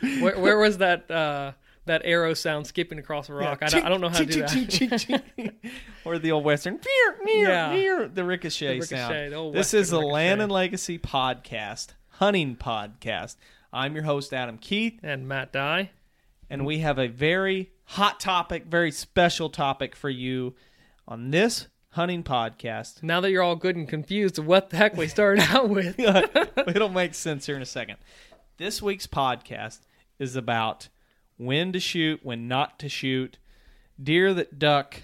Where, where was that uh, that arrow sound skipping across a rock? I, don't, I don't know how to do that. or the old western. Yeah. near, the ricochet, The ricochet, sound. the this is the Land and Legacy podcast, hunting podcast. I'm your host Adam Keith, and Matt Dye. and we have a very hot topic, very special topic for you on this hunting podcast. Now that you're all good and confused of what the heck we started out with, It'll make sense here in a second. This week's podcast is about when to shoot, when not to shoot, deer that duck,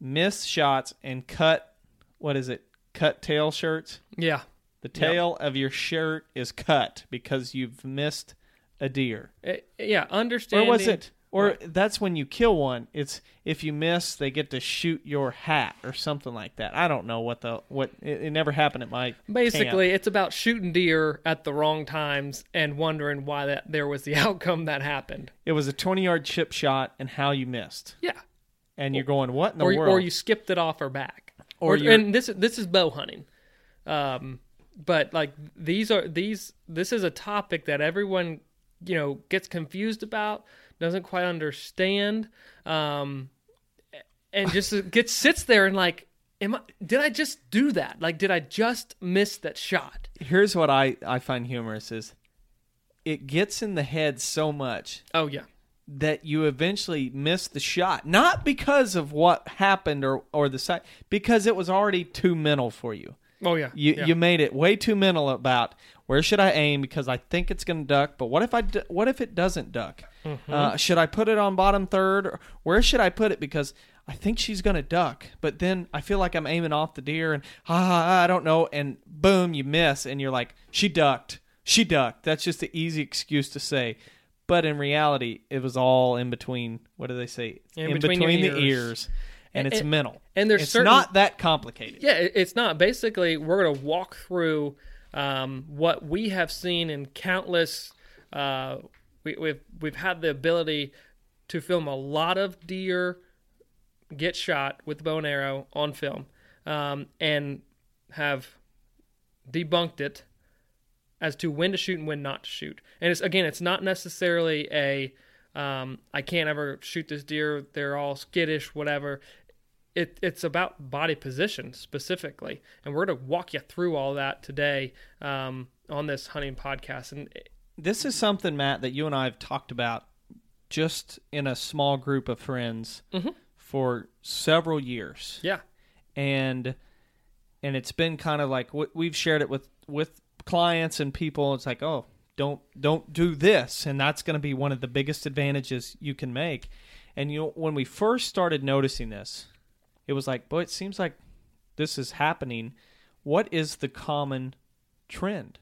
miss shots, and cut. What is it? Cut tail shirts. yeah, The tail of your shirt is cut because you've missed a deer. Eh, yeah, Or understanding. was it? Or that's when you kill one. It's if you miss, they get to shoot your hat or something like that. I don't know what the what. It, it never happened at my camp. Basically, it's about shooting deer at the wrong times and wondering why that there was the outcome that happened. It was a 20 yard chip shot and how you missed. Yeah, And you're going, what in the or world? or you skipped it off or back, Or or, and this this is bow hunting, um, but like these are these this is a topic that everyone you know gets confused about, doesn't quite understand, um, and just gets sits there and like, am I? Did I just do that? Like, did I just miss that shot? Here's what I, I find humorous is it gets in the head so much Oh yeah, that you eventually miss the shot. Not because of what happened or, or the sight, because it was already too mental for you. oh yeah, You yeah. you made it way too mental about where should I aim because I think it's going to duck, but what if I d- what if it doesn't duck? Mm-hmm. Uh, should I put it on bottom third? Or where should I put it because I think she's going to duck, but then I feel like I'm aiming off the deer and I don't know, and boom, you miss, and you're like, she ducked, she ducked. That's just the easy excuse to say. But in reality, it was all in between. What do they say? In between your the ears. ears, and, And- it's and- mental. and there's it's certain- not that complicated. Yeah, it's not. Basically, we're going to walk through um, what we have seen in countless. Uh, we, we've we've had the ability to film a lot of deer get shot with bow and arrow on film, um, and have debunked it as to when to shoot and when not to shoot. And it's again, it's not necessarily a um, I can't ever shoot this deer. They're all skittish, whatever. It, it's about body position specifically, and we're going to walk you through all that today um, on this hunting podcast. And this is something matt that you and i have talked about just in a small group of friends for several years. Yeah, and and it's been kind of like we've shared it with with clients and people. It's like oh don't don't do this. And that's going to be one of the biggest advantages you can make. And you know when we first started noticing this it was like boy it seems like this is happening what is the common trend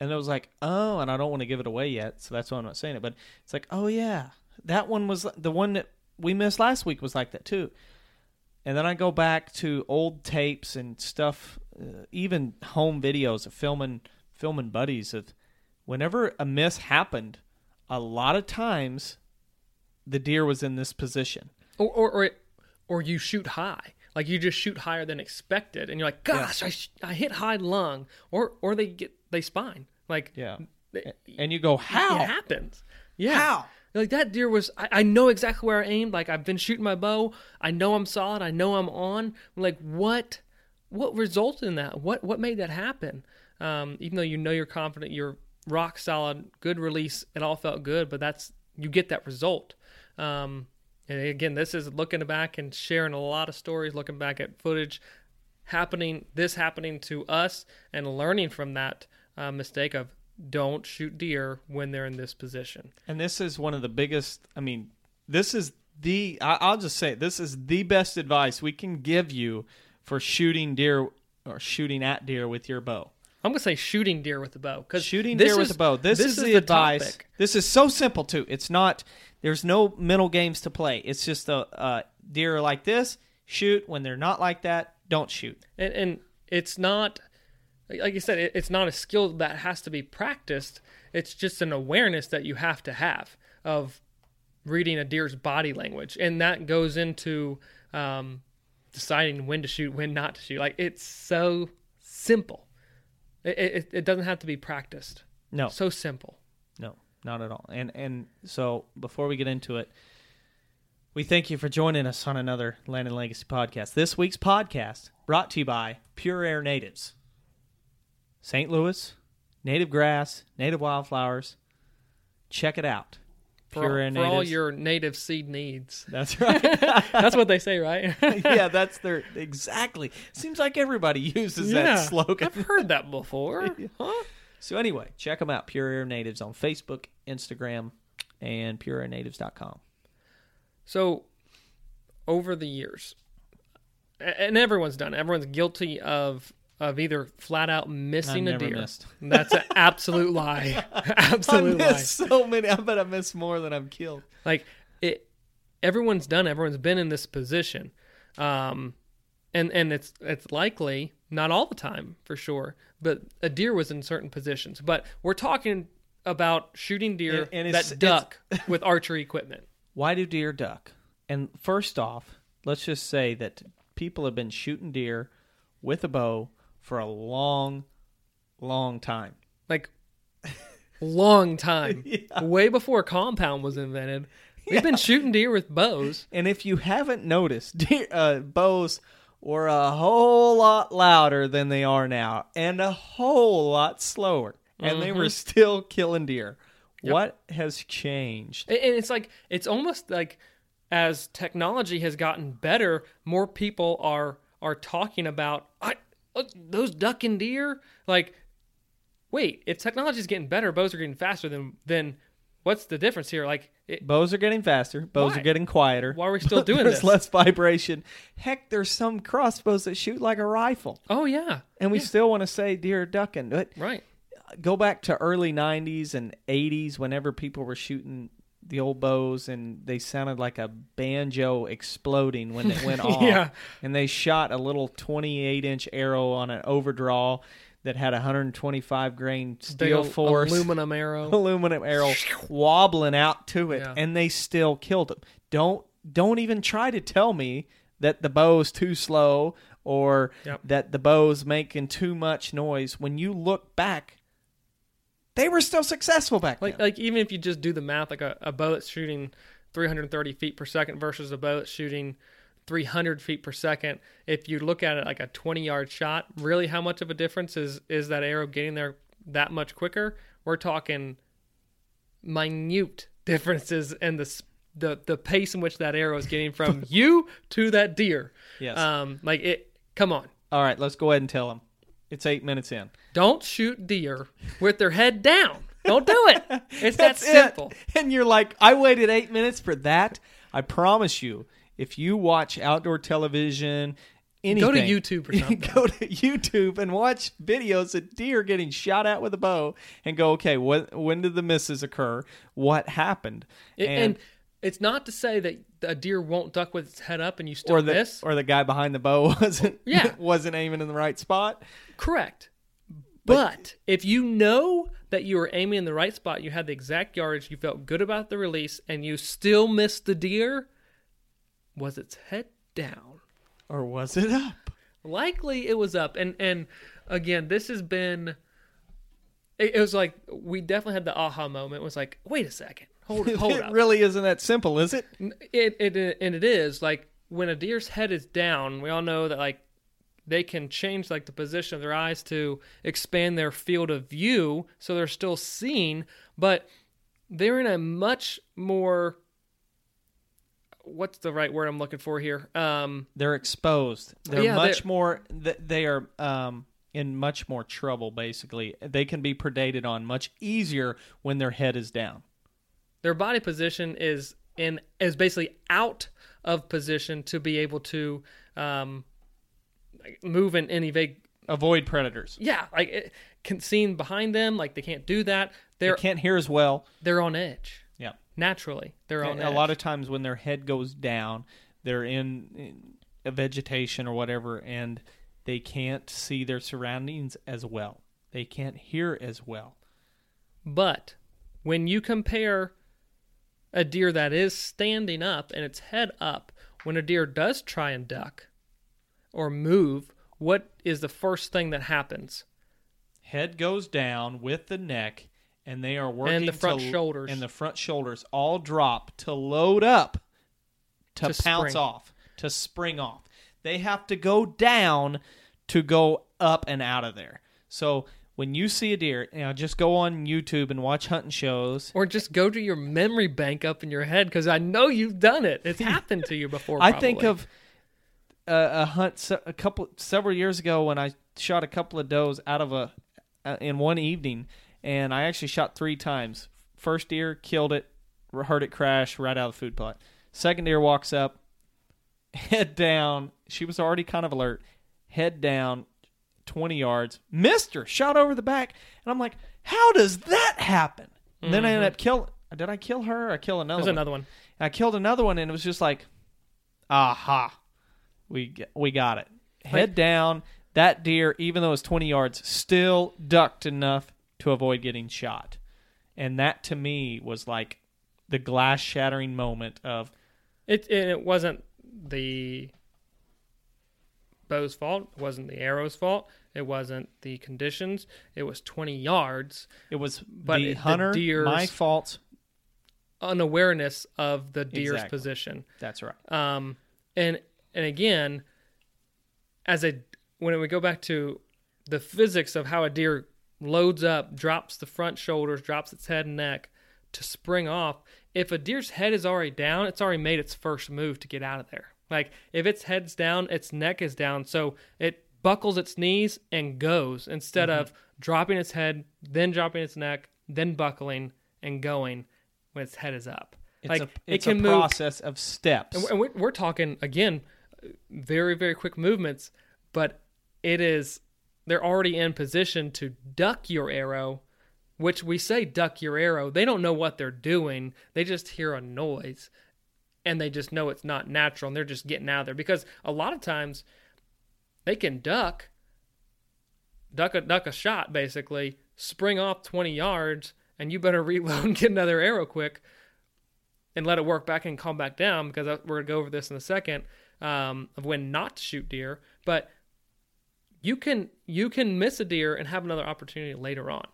and it was like, oh, and I don't want to give it away yet, so that's why I'm not saying it. But it's like, oh yeah, that one was the one that we missed last week was like that too. And then I go back to old tapes and stuff, uh, even home videos of filming filming buddies of whenever a miss happened, a lot of times the deer was in this position. or or or, or you shoot high. Like you just shoot higher than expected and you're like gosh I, sh- I hit high lung or or they get they spine. Like Yeah. it, And you go, how? it happens. Yeah. How? like that deer was I, I know exactly where i aimed. Like i've been shooting my bow. I know i'm solid. I know i'm on. Like what what resulted in that? What what made that happen? Um, even though you know you're confident you're rock solid good release it all felt good but that's you get that result. Um, and again this is looking back and sharing a lot of stories looking back at footage happening this happening to us and learning from that uh, mistake of don't shoot deer when they're in this position And this is one of the biggest. I mean, this is the. I, I'll just say this is the best advice we can give you for shooting deer or shooting at deer with your bow. I'm gonna say shooting deer with the bow because Shooting deer with a bow. This, is, the, advice. topic. This is so simple too. It's not. There's no mental games to play. It's just a uh, deer are like this. Shoot when they're not like that. Don't shoot. and, and it's not like you said. It, it's not a skill that has to be practiced. It's just an awareness that you have to have of reading a deer's body language, and that goes into um, deciding when to shoot, when not to shoot. Like it's so simple. It, it, it doesn't have to be practiced. No. So simple. No, not at all. And and so before we get into it, we thank you for joining us on another Land and Legacy podcast. This week's podcast brought to you by Pure Air Natives. St. Louis, native grass, native wildflowers. Check it out. Pure all, Air for Natives. all your native seed needs. That's right. That's what they say, right? yeah, that's their exactly. Seems like everybody uses that slogan. I've heard that before. Huh? So anyway, check them out. Pure Air Natives on Facebook, Instagram, and pureairnatives.com. So, over the years, and everyone's done. it, Everyone's guilty of of either flat out missing a deer. missed. That's an absolute lie. I lie. so many. I bet I miss more than I've killed. Like it, everyone's done. Everyone's been in this position, um, and and it's it's likely not all the time for sure, but a deer was in certain positions. But we're talking about shooting deer And- and that duck with archery equipment. Why do deer duck? And first off, let's just say that people have been shooting deer with a bow for a long, long time. like long time way before compound was invented we've been shooting deer with bows And if you haven't noticed, deer, uh, bows were a whole lot louder than they are now, and a whole lot slower, and they were mm-hmm. still killing deer. What has changed? and and it's like it's almost like as technology has gotten better more people are are talking about I, look, those ducking deer like wait if technology is getting better bows are getting faster then then what's the difference here like it, Bows are getting faster. Bows Why? are getting quieter. Why are we still doing there's this? less vibration. Heck, there's some crossbows that shoot like a rifle, oh yeah and we still want to say deer ducking. But right go back to early 90s and 80s whenever people were shooting the old bows and they sounded like a banjo exploding when it went off Yeah. and they shot a little 28 inch arrow on an overdraw that had 125 grain steel ol- force aluminum arrow aluminum arrow wobbling out to it Yeah. and they still killed him don't don't even try to tell me that the bow's too slow or Yep. that the bow's making too much noise when you look back they were still successful back Like, then like even if you just do the math, like a, a bow that's shooting 330 feet per second versus a bow that's shooting 300 feet per second. If you look at it like a 20 yard shot, really, how much of a difference is is that arrow getting there that much quicker? We're talking minute differences in the the the pace in which that arrow is getting from you to that deer. Yes. Um, like it. Come on. all right let's go ahead and tell them it's eight minutes in Don't shoot deer with their head down. Don't do it. It's that That's it. simple. And you're like, I waited eight minutes for that. I promise you, if you watch outdoor television, anything, Go to YouTube or something. go to YouTube and watch videos of deer getting shot at with a bow, and go, okay, what? When did the misses occur? What happened? It- and, it's not to say that a deer won't duck with its head up and you still or the miss. or the guy behind the bow wasn't Yeah. wasn't aiming in the right spot. Correct. But, if you know that you were aiming in the right spot, you had the exact yardage, you felt good about the release, and you still missed the deer, was its head down. Or was it up? Likely it was up. And and again, this has been it, it was like we definitely had the aha moment. It was like, wait a second. Hold hold it up. really isn't that simple, is it? It, it and it is like when a deer's head is down. We all know that like they can change like the position of their eyes to expand their field of view, so they're still seen, but they're in a much more what's the right word I'm looking for here? Um, They're exposed. They're Yeah, much they're- more. They are um, in much more trouble. Basically, they can be predated on much easier when their head is down. Their body position is in is basically out of position to be able to um, move and, and evade. Avoid predators. Yeah, like it, can seen behind them, like they can't do that. They They're can't hear as well. they're on edge Yeah. naturally. They're on edge. a edge. lot of times when their head goes down, they're in, in a vegetation or whatever, and they can't see their surroundings as well. They can't hear as well. But when you compare a deer that is standing up and its head up, when a deer does try and duck or move, what is the first thing that happens? Head goes down with the neck, and they are working and the front to- shoulders. and the front shoulders all drop to load up to, To pounce spring. off to spring off. They have to go down to go up and out of there. So when you see a deer, you know, just go on YouTube and watch hunting shows. Or just go to your memory bank up in your head because I know you've done it. It's happened to you before. I think of a, a hunt a couple several years ago when I shot a couple of does out of a in one evening, and I actually shot three times. First deer killed it, heard it crash right out of the food plot. Second deer walks up, head down. She was already kind of alert. Head down, twenty yards, missed her, shot over the back, and I'm like, how does that happen? And then I ended up mm-hmm. killing. Did I kill her? or I kill another? there's one? another one. And I killed another one, and it was just like, aha, we we got it. Head down. That deer, even though it's twenty yards, still ducked enough to avoid getting shot, and that to me was like the glass shattering moment of It it wasn't the bow's fault. It wasn't the arrow's fault. It wasn't the conditions. It was 20 yards it was But the it- the hunter. deer's- my fault. unawareness of the deer's Exactly. position. That's right. Um, and and again, as a when we go back to the physics of how a deer loads up, drops the front shoulders, drops its head and neck to spring off. If a deer's head is already down, it's already made its first move to get out of there. Like if its head's down, its neck is down, so it buckles its knees and goes instead mm-hmm. of dropping its head, then dropping its neck, then buckling and going when its head is up. It's like a it it's can a move process of steps. and and we're, we're talking again, very very quick movements, but it is they're already in position to duck your arrow, which we say duck your arrow. They don't know what they're doing. They just hear a noise, and they just know it's not natural, and they're just getting out there because a lot of times they can duck, duck a duck a shot basically, spring off twenty yards, and you better reload and get another arrow quick and let it work back and calm back down because we're gonna go over this in a second um, of when not to shoot deer. But you can you can miss a deer and have another opportunity later on.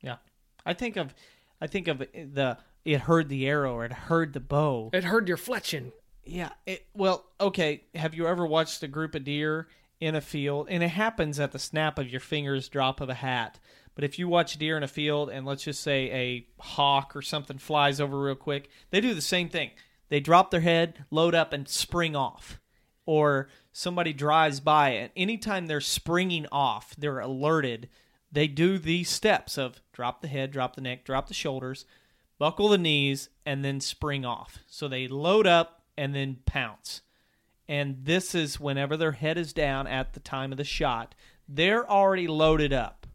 yeah, I think of I think of the it heard the arrow or it heard the bow. It heard your fletching. Yeah. It, well, okay. Have you ever watched a group of deer in a field? And it happens at the snap of your fingers, drop of a hat. But if you watch deer in a field and let's just say a hawk or something flies over real quick, they do the same thing. They drop their head, load up, and spring off. Or somebody drives by, and anytime they're springing off, they're alerted. They do these steps of drop the head, drop the neck, drop the shoulders, buckle the knees, and then spring off. So they load up and then pounce. And this is whenever their head is down at the time of the shot, they're already loaded up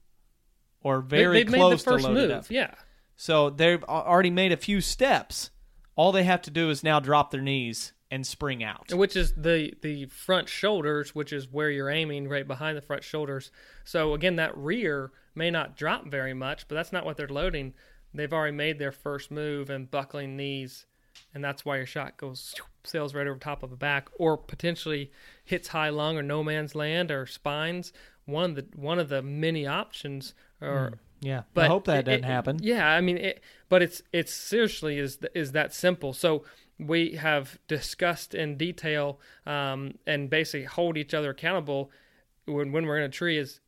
or very made close the first to loaded move. up. Yeah. So they've already made a few steps. All they have to do is now drop their knees and spring out. which is the the front shoulders, which is where you're aiming right behind the front shoulders. So again, that rear may not drop very much, but that's not what they're loading. They've already made their first move and buckling knees and that's why your shot goes sails right over top of the back, or potentially hits high lung or no man's land or spines. One of the one of the many options, or Yeah, but I hope that it- doesn't it- happen. Yeah, I mean, it, but it's it's seriously is is that simple. So we have discussed in detail um, and basically hold each other accountable when when we're in a tree. Is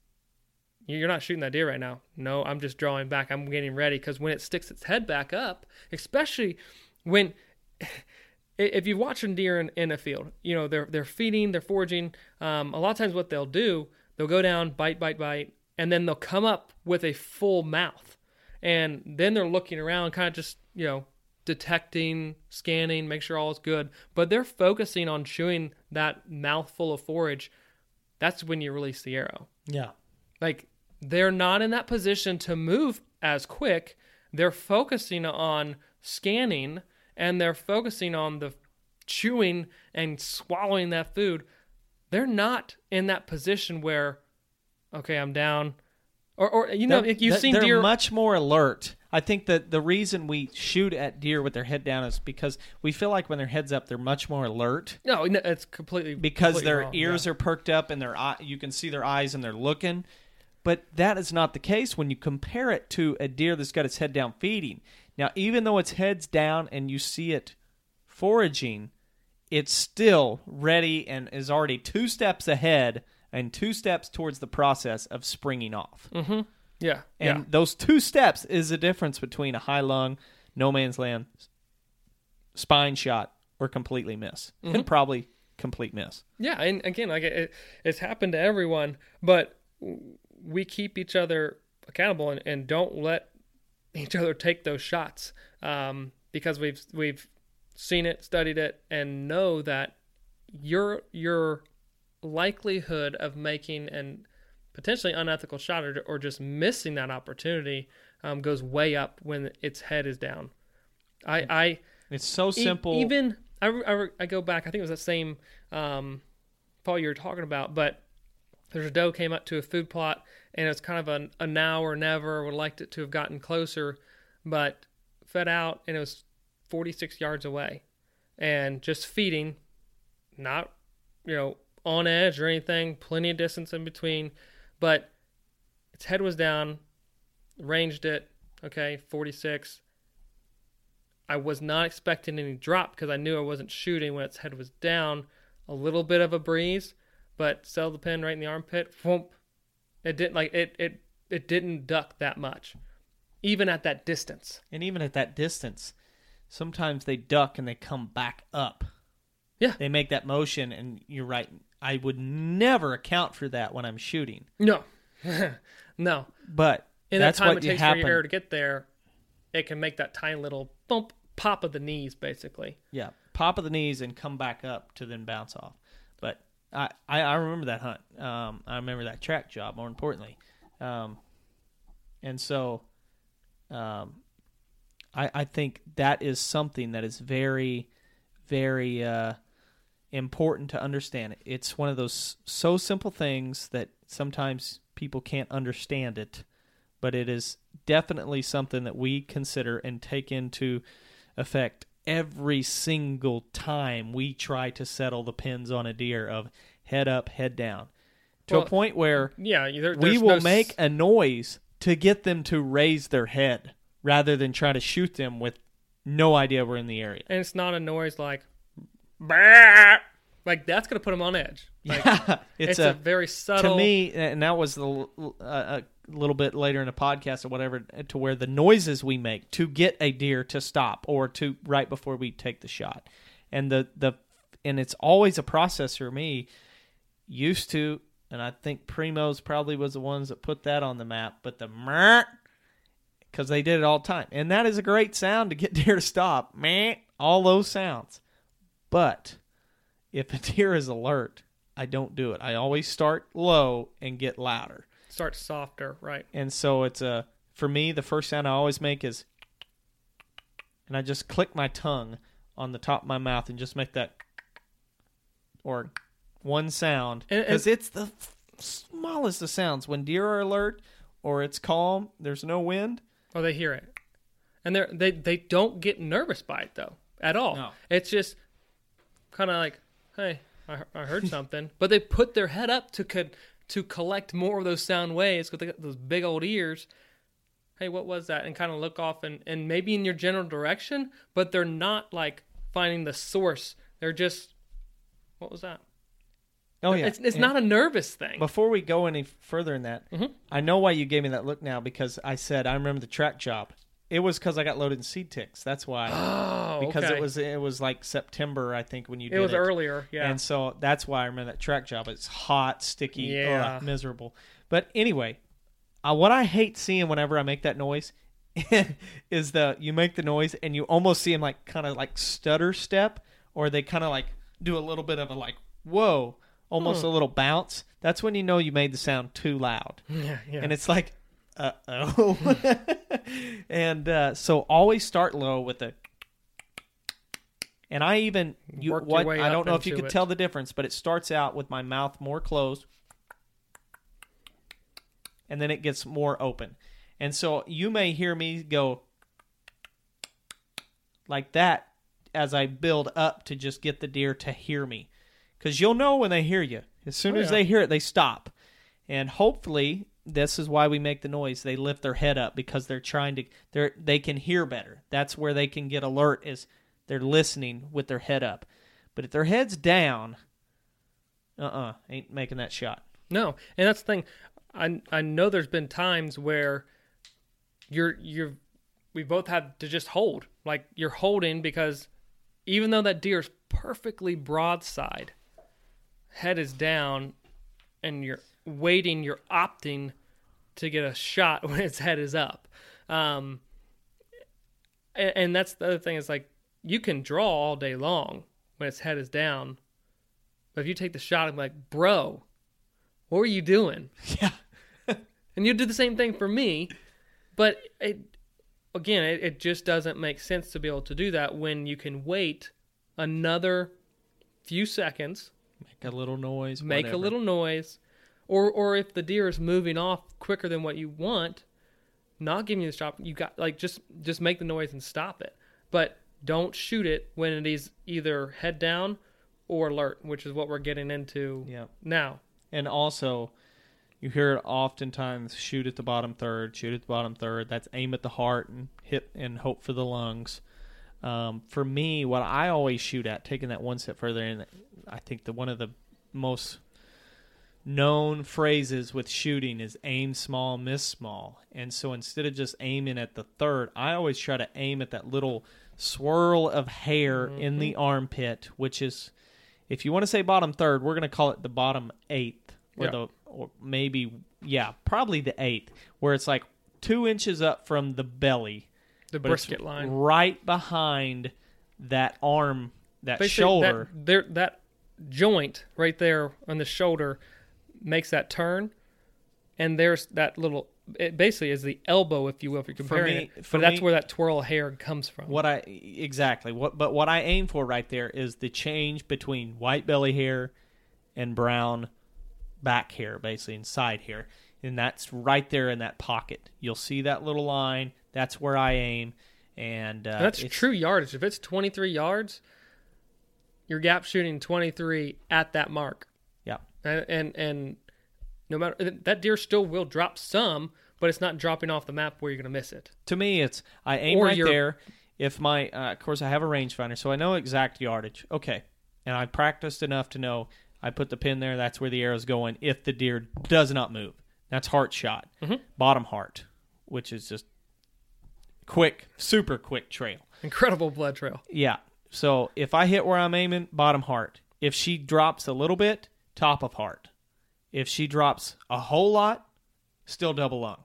you're not shooting that deer right now. No, I'm just drawing back. I'm getting ready because when it sticks its head back up, especially when if you're watching deer in, in a field, you know they're they're feeding, they're foraging. Um, a lot of times, what they'll do, they'll go down, bite, bite, bite, and then they'll come up with a full mouth, and then they're looking around, kind of just you know detecting, scanning, make sure all is good. But they're focusing on chewing that mouthful of forage. That's when you release the arrow. Yeah, Like they're not in that position to move as quick. They're focusing on scanning and they're focusing on the chewing and swallowing that food. They're not in that position where, okay, I'm down. Or, or you know, They're- you've seen they're deer. much more alert. I think that the reason we shoot at deer with their head down is because we feel like when their heads up, they're much more alert no, no, it's completely because completely their wrong. ears Yeah. are perked up and their eye, you can see their eyes and they're looking. But that is not the case when you compare it to a deer that's got its head down feeding. Now, even though its head's down and you see it foraging, it's still ready and is already two steps ahead and two steps towards the process of springing off. Yeah, And yeah. those two steps is the difference between a high lung, no man's land, spine shot, or completely miss. Mm-hmm. And probably complete miss. Yeah, and again, like it, it's happened to everyone, but we keep each other accountable and, and don't let each other take those shots um, because we've we've seen it, studied it, and know that your your likelihood of making an potentially unethical shot or, or just missing that opportunity um, goes way up when its head is down. I I It's so E- simple. even I, I, I go back. I think it was that same um, Paul you were talking about, but there's a doe came up to a food plot, and it's kind of a, a now or never. Would have liked it to have gotten closer, but fed out, and it was 46 yards away, and just feeding, not you know on edge or anything. Plenty of distance in between, but its head was down, ranged it. Okay, 46. I was not expecting any drop because I knew I wasn't shooting when its head was down. A little bit of a breeze, but sell the pin right in the armpit. Whoomp. It didn't like it. It it didn't duck that much, even at that distance. and even at that distance, sometimes they duck and they come back up. Yeah. They make that motion, and you're right. I would never account for that when I'm shooting. No, no. But In that time what it takes for happen. your arrow to get there, it can make that tiny little bump, pop of the knees, basically. Yeah, pop of the knees and come back up to then bounce off. I, I remember that hunt. Um, I remember that track job. More importantly, um, and so, um, I, I think that is something that is very, very uh, important to understand. It's one of those so simple things that sometimes people can't understand it, but it is definitely something that we consider and take into effect every single time we try to settle the pins on a deer of head up, head down. To Well, a point where Yeah, there, we will no make a noise to get them to raise their head rather than try to shoot them with no idea we're in the area. and it's not a noise like, "Bah!" Like that's gonna put them on edge. Like, Yeah, it's, it's, a, a, very subtle. to me, and that was the uh, a little bit later in the podcast or whatever, to where the noises we make to get a deer to stop or to right before we take the shot, and the the and it's always a process for me. Used to, and I think Primos probably was the ones that put that on the map, but the because they did it all the time, and that is a great sound to get deer to stop. Meh, all those sounds, but if a deer is alert, I don't do it. I always start low and get louder. Start softer, right? And so it's a for me the first sound I always make is and I just click my tongue on the top of my mouth and just make that or one sound because it's the smallest of sounds when deer are alert or it's calm, there's no wind. Or they hear it, and they they they don't get nervous by it though. at all. No. It's just kind of like, hey, I, I heard something, but they put their head up to co- to collect more of those sound waves because they got those big old ears. Hey, what was that? And kind of look off and, and maybe in your general direction, but they're not like finding the source. They're just, what was that? Oh yeah, It's, it's not a nervous thing. Before we go any further in that, Mhm. I know why you gave me that look now because I said I remember the track job. It was because I got loaded in seed ticks. That's why. oh, because okay. it was it was like September, I think, when you did it was earlier. Yeah. And so that's why I remember that track job. It's hot, sticky, Yeah. ugh, miserable. But anyway, uh, what I hate seeing whenever I make that noise is the you make the noise and you almost see them like kind of like stutter step, or they kind of like do a little bit of a like whoa, almost Hmm. a little bounce. That's when you know you made the sound too loud yeah, yeah. and it's like, uh oh. and uh, so always start low with a. And I even you Work your what way I don't know if you into could it. tell the difference, but it starts out with my mouth more closed, and then it gets more open, and so you may hear me go like that as I build up to just get the deer to hear me, because you'll know when they hear you. As soon Oh, as yeah. they hear it, they stop, and hopefully this is why we make the noise. They lift their head up because they're trying to they they can hear better. That's where they can get alert is they're listening with their head up. But if their head's down, uh-uh, ain't making that shot. No, and that's the thing. I I know there's been times where you're you're we both had to just hold. Like you're holding because even though that deer's perfectly broadside, head is down, and you're waiting, you're opting to get a shot when its head is up. Um, and, and that's the other thing is like you can draw all day long when its head is down, but if you take the shot and like, bro, what were you doing? Yeah. And you do the same thing for me, but it again, it, it just doesn't make sense to be able to do that when you can wait another few seconds, Make a little noise. make a little noise, or or if the deer is moving off quicker than what you want, not giving you the shot, you got like just just make the noise and stop it. But don't shoot it when it is either head down or alert, which is what we're getting into Yeah. now. And also, you hear it oftentimes shoot at the bottom third, shoot at the bottom third. That's aim at the heart and hit and hope for the lungs. Um, for me, what I always shoot at, taking that one step further, and I think the one of the most known phrases with shooting is aim small, miss small. And so instead of just aiming at the third, I always try to aim at that little swirl of hair in the mm-hmm. armpit, which is, if you want to say bottom third, we're going to call it the bottom eighth, or Yeah. the, or maybe, yeah, probably the eighth, where it's like two inches up from the belly, The brisket line. right behind that arm, that Basically, shoulder. That, there, that joint right there on the shoulder makes that turn, and there's that little. It basically is the elbow, if you will, if you're comparing me- it. for But that's me- where that twirl hair comes from. What I exactly what but what I aim for right there is the change between white belly hair and brown back hair, basically and side hair, and that's right there in that pocket. You'll see that little line. That's where I aim, and, uh, And that's true yardage. If it's 23 yards, you're gap shooting 23 at that mark. And and, and no matter that deer still will drop some, but it's not dropping off the map where you're going to miss it. to me, it's I aim Or right you're- there. If my, uh, of course, I have a rangefinder, so I know exact yardage. Okay, and I practiced enough to know I put the pin there. That's where the arrow's going. If the deer does not move, that's heart shot, Mm-hmm. bottom heart, which is just quick, super quick trail. Incredible blood trail. Yeah. So if I hit where I'm aiming, bottom heart. If she drops a little bit, top of heart. If she drops a whole lot, still double lung.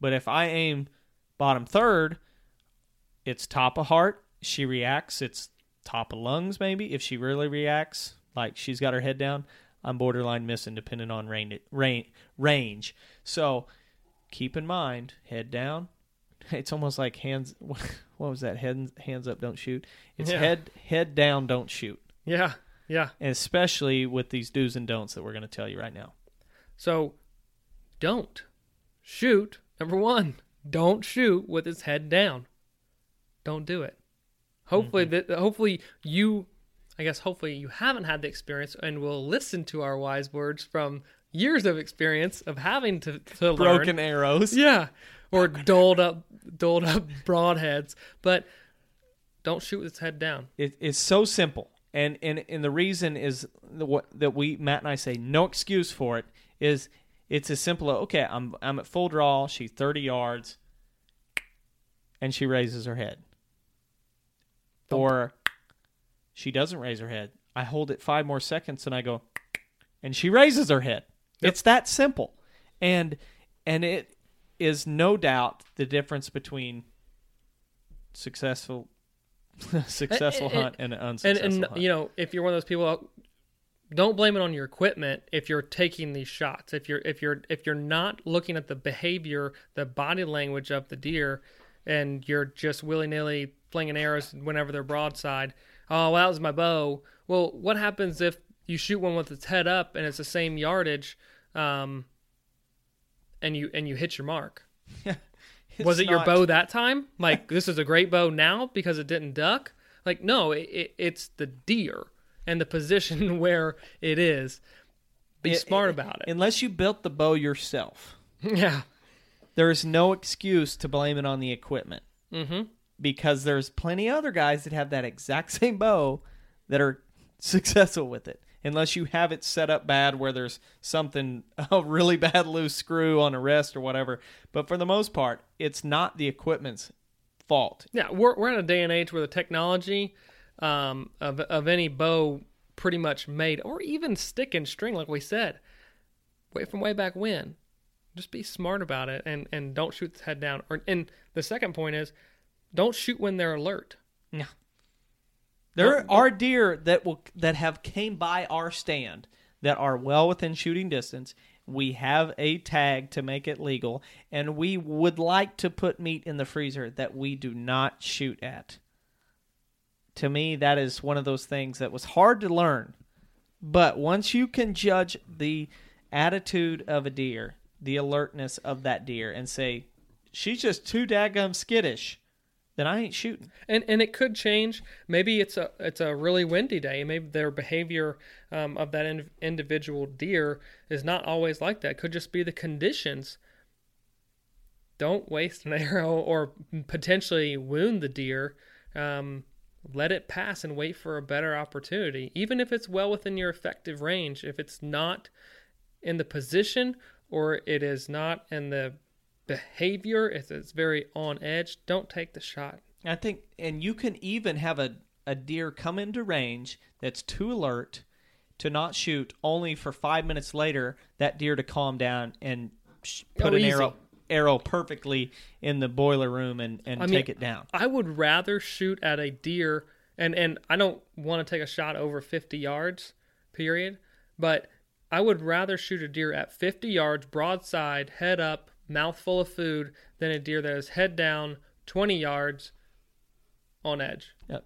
But if I aim bottom third, it's top of heart. She reacts, it's top of lungs maybe. If she really reacts, like she's got her head down, I'm borderline missing depending on range. range, range. So keep in mind, head down. It's almost like hands. What was that? Head, hands up, don't shoot. It's Yeah. head head down, don't shoot. Yeah, yeah. And especially with these do's and don'ts that we're going to tell you right now. So don't shoot. Number one, don't shoot with its head down. Don't do it. Hopefully mm-hmm. that hopefully you I guess hopefully you haven't had the experience and will listen to our wise words from years of experience of having to, to learn. Broken arrows. Yeah. Or doled up doled up broadheads. But don't shoot with its head down. It, it's so simple, and and and the reason is the, what that we Matt and I say no excuse for it is it's as simple. as, Okay, I'm I'm at full draw. She's thirty yards, and she raises her head, or she doesn't raise her head. I hold it five more seconds, and I go, and she raises her head. It's that simple, and and it is no doubt the difference between successful successful And- hunt and an And unsuccessful and hunt. you know, if you're one of those people don't blame it on your equipment if you're taking these shots. If you're if you're if you're not looking at the behavior, the body language of the deer and you're just willy-nilly flinging arrows whenever they're broadside. Oh, well, that was my bow. Well, what happens if you shoot one with its head up and it's the same yardage um and you and you hit your mark? was It's it your bow that time? Like this is a great bow now because it didn't duck? Like no, it, it, it's the deer and the position where it is. Be It- smart about it. Unless you built the bow yourself, yeah. there is no excuse to blame it on the equipment Mm-hmm. because there's plenty of other guys that have that exact same bow that are successful with it. Unless you have it set up bad where there's something a really bad loose screw on a rest or whatever. But for the most part, it's not the equipment's fault. Yeah, we're we're in a day and age where the technology um, of of any bow pretty much made, or even stick and string, like we said, way from way back when. Just be smart about it and and don't shoot the head down. Or and the second point is, don't shoot when they're alert. There Don't- are deer that will that have came by our stand that are well within shooting distance. We have a tag to make it legal, and we would like to put meat in the freezer that we do not shoot at. To me, that is one of those things that was hard to learn. But once you can judge the attitude of a deer, the alertness of that deer, and say, she's just too daggum skittish, then I ain't shooting. and and it could change. Maybe it's a it's a really windy day. Maybe their behavior um, of that in, individual deer is not always like that. It could just be the conditions. Don't waste an arrow or potentially wound the deer. Um, let it pass and wait for a better opportunity, even if it's well within your effective range. If it's not in the position or it is not in the behavior, if it's very on edge, don't take the shot. I think, and you can even have a, a deer come into range that's too alert to not shoot, only for five minutes later that deer to calm down and sh- put Oh, an easy. arrow arrow perfectly in the boiler room and, and I mean, take it down. I would rather shoot at a deer, and and I don't want to take a shot over 50 yards, period. But I would rather shoot a deer at 50 yards, broadside, head up, mouth full of food, than a deer that is head down, 20 yards, on edge. Yep.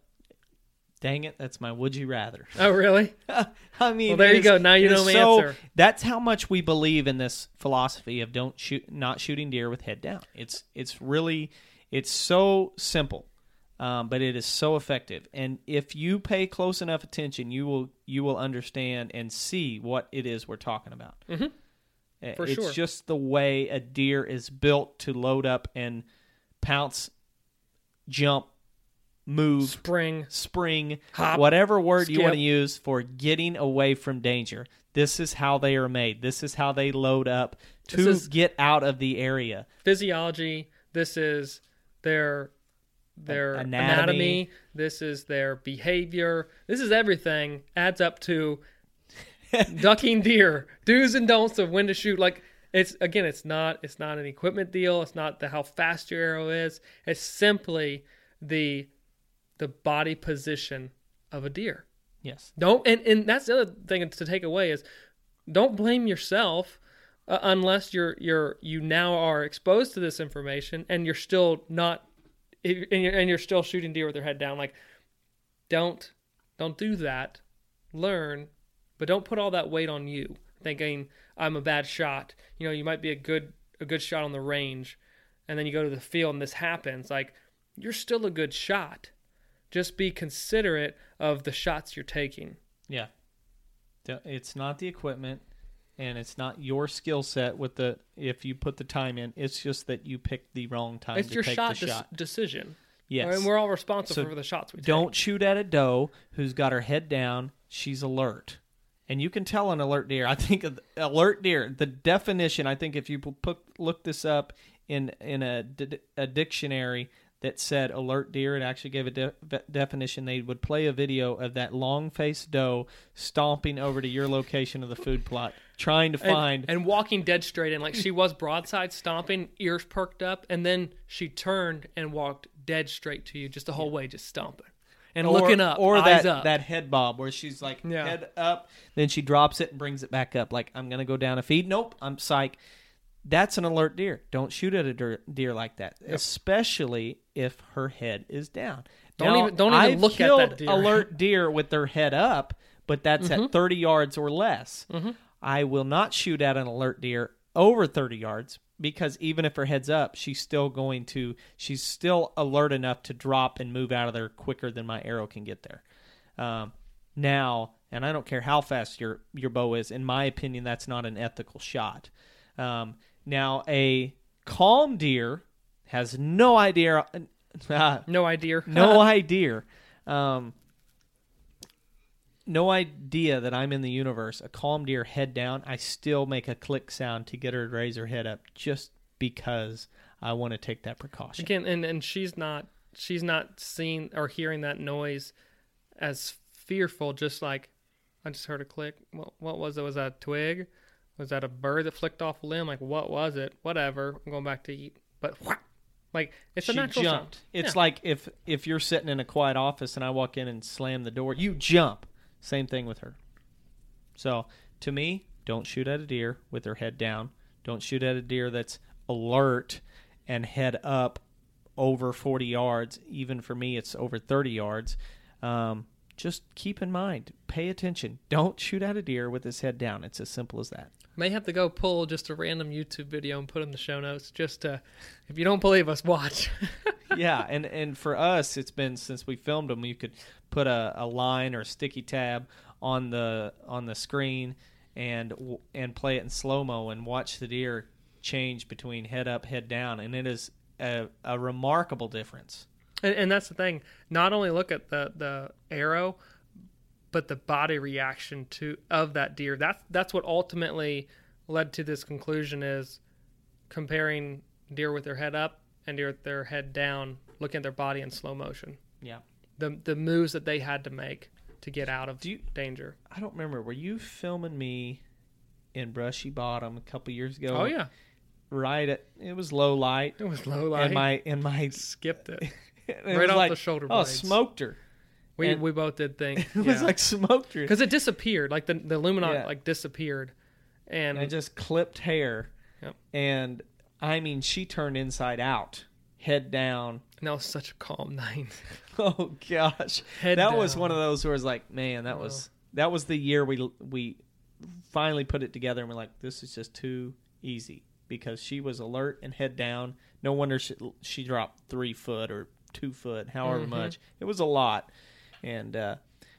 Dang it, that's my would you rather. Oh, really? I mean, Well, there you is- go. Now you know my so- answer. That's how much we believe in this philosophy of don't shoot, not shooting deer with head down. It's it's really it's so simple, um, but it is so effective. And if you pay close enough attention, you will you will understand and see what it is we're talking about. Mm-hmm. Eh, for it's sure. just the way a deer is built to load up and pounce, jump, move, Spring. spring, Hop, whatever word you want to use for getting away from danger. This is how they are made. This is how they load up to get out of the area. physiology. This is their their Anatomy. anatomy. This is their behavior. This is everything. Adds up to ducking deer. Do's and don'ts of when to shoot. Like it's again, it's not it's not an equipment deal. It's not the how fast your arrow is. It's simply the the body position of a deer. Yes. Don't and, and that's the other thing to take away is don't blame yourself uh, unless you're you're you now are exposed to this information and you're still not and you're, and you're still shooting deer with their head down like don't don't do that learn but don't put all that weight on you thinking I'm a bad shot you know you might be a good a good shot on the range and then you go to the field and this happens like you're still a good shot Just be considerate of the shots you're taking. Yeah. It's not the equipment and it's not your skill set with the if you put the time in. It's just that you picked the wrong time It's to your shot, shot. decision. Yes. And we're all responsible So for the shots we take. Don't shoot at a doe who's got her head down. She's alert. And you can tell an alert deer. I think alert deer, the definition, I think if you put look this up in in a, a dictionary that said alert deer, it actually gave a de- definition. They would play a video of that long-faced doe stomping over to your location of the food plot, trying to and, find and walking dead straight in like she was broadside stomping ears perked up and then she turned and walked dead straight to you just the whole way just stomping and or, looking up or that up that head bob where she's like Yeah. head up, then she drops it and brings it back up. Like I'm gonna go down a feed. Nope, I'm psych. That's an alert deer. Don't shoot at a deer, deer like that, especially if her head is down. Don't Now, even- don't even I've look at that deer. Mm-hmm. alert deer with their head up, but that's at 30 yards or less. I will not shoot at an alert deer over 30 yards because even if her head's up, she's still going to she's still alert enough to drop and move out of there quicker than my arrow can get there. Um, now, and I don't care how fast your your bow is. In my opinion, that's not an ethical shot. Um, now, a calm deer has no idea. no idea no idea. Um, no idea that I'm in the universe. A calm deer head down, I still make a click sound to get her to raise her head up just because I want to take that precaution. again and and she's not she's not seeing or hearing that noise as fearful just like i just heard a click what, what was it was that a twig was that a bird that flicked off a limb like what was it whatever i'm going back to eat but whack, like it's a natural jumped. sound. It's Yeah. like if if you're sitting in a quiet office and I walk in and slam the door, you jump. Same thing with her. So to me, don't shoot at a deer with her head down. Don't shoot at a deer that's alert and head up over 40 yards. Even for me, it's over 30 yards. Um, just keep in mind, pay attention. Don't shoot at a deer with his head down. It's as simple as that. May have to go pull just a random youtube video and put in the show notes just to if you don't believe us watch yeah, and and for us, it's been since we filmed them. You could put a, a line or a sticky tab on the on the screen and and play it in slow mo and watch the deer change between head up, head down, and it is a, a remarkable difference. And, and that's the thing. Not only look at the the arrow, but the body reaction to of that deer. That's that's what ultimately led to this conclusion is comparing deer with their head up and deer with their head down, looking at their body in slow motion. Yeah, The the moves that they had to make to get out of you- danger. I don't remember. Were you filming me in Brushy Bottom a couple years ago? Oh yeah, right at it was low light. it was low light. And my and my skipped it. it Right off like, the shoulder Oh, smoked her. We And- we both did think It was like smoked her. because it disappeared. Like the the Lumenok Yeah. like disappeared, and and I just clipped hair. Yep. And I mean, she turned inside out, head down. and that was such a calm night. Oh gosh, Head that was one of those where it's like, man, that was that was the year we we finally put it together, and we're like, this is just too easy because she was alert and head down. No wonder she, she dropped three foot or two foot, however Mm-hmm. much. It was a lot, and uh,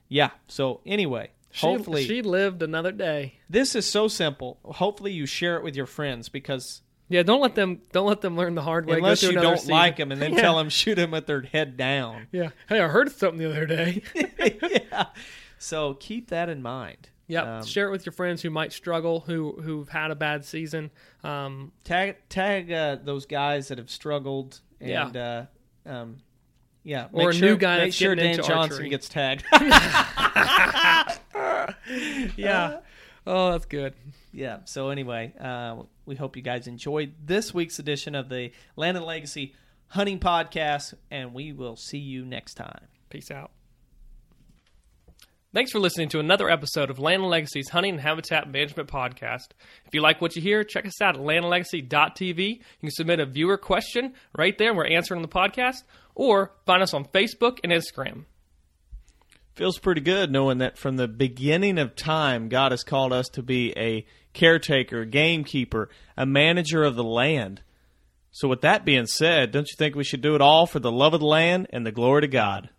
yeah. So anyway, She, hopefully she lived another day. this is so simple. Hopefully you share it with your friends because Yeah, don't let them don't let them learn the hard way. Unless you don't season. like them and then Yeah. tell them shoot them with their head down. Yeah. Hey, I heard something the other day. yeah. So keep that in mind. yeah. Um, Share it with your friends who might struggle, who who've had a bad season. Um, tag tag uh, those guys that have struggled Yeah. and uh, um, yeah, Or make a sure, new guy Make that's sure Dan Johnson archery. gets tagged. yeah. oh, that's good. yeah. So anyway, uh, we hope you guys enjoyed this week's edition of the Land and Legacy Hunting Podcast, and we will see you next time. Peace out. Thanks for listening to another episode of Land and Legacy's Hunting and Habitat Management Podcast. If you like what you hear, check us out at landandlegacy.tv. You can submit a viewer question right there, and we're answering on the podcast, or find us on Facebook and Instagram. feels pretty good knowing that from the beginning of time, God has called us to be a caretaker, gamekeeper, a manager of the land. So, with that being said, don't you think we should do it all for the love of the land and the glory to God?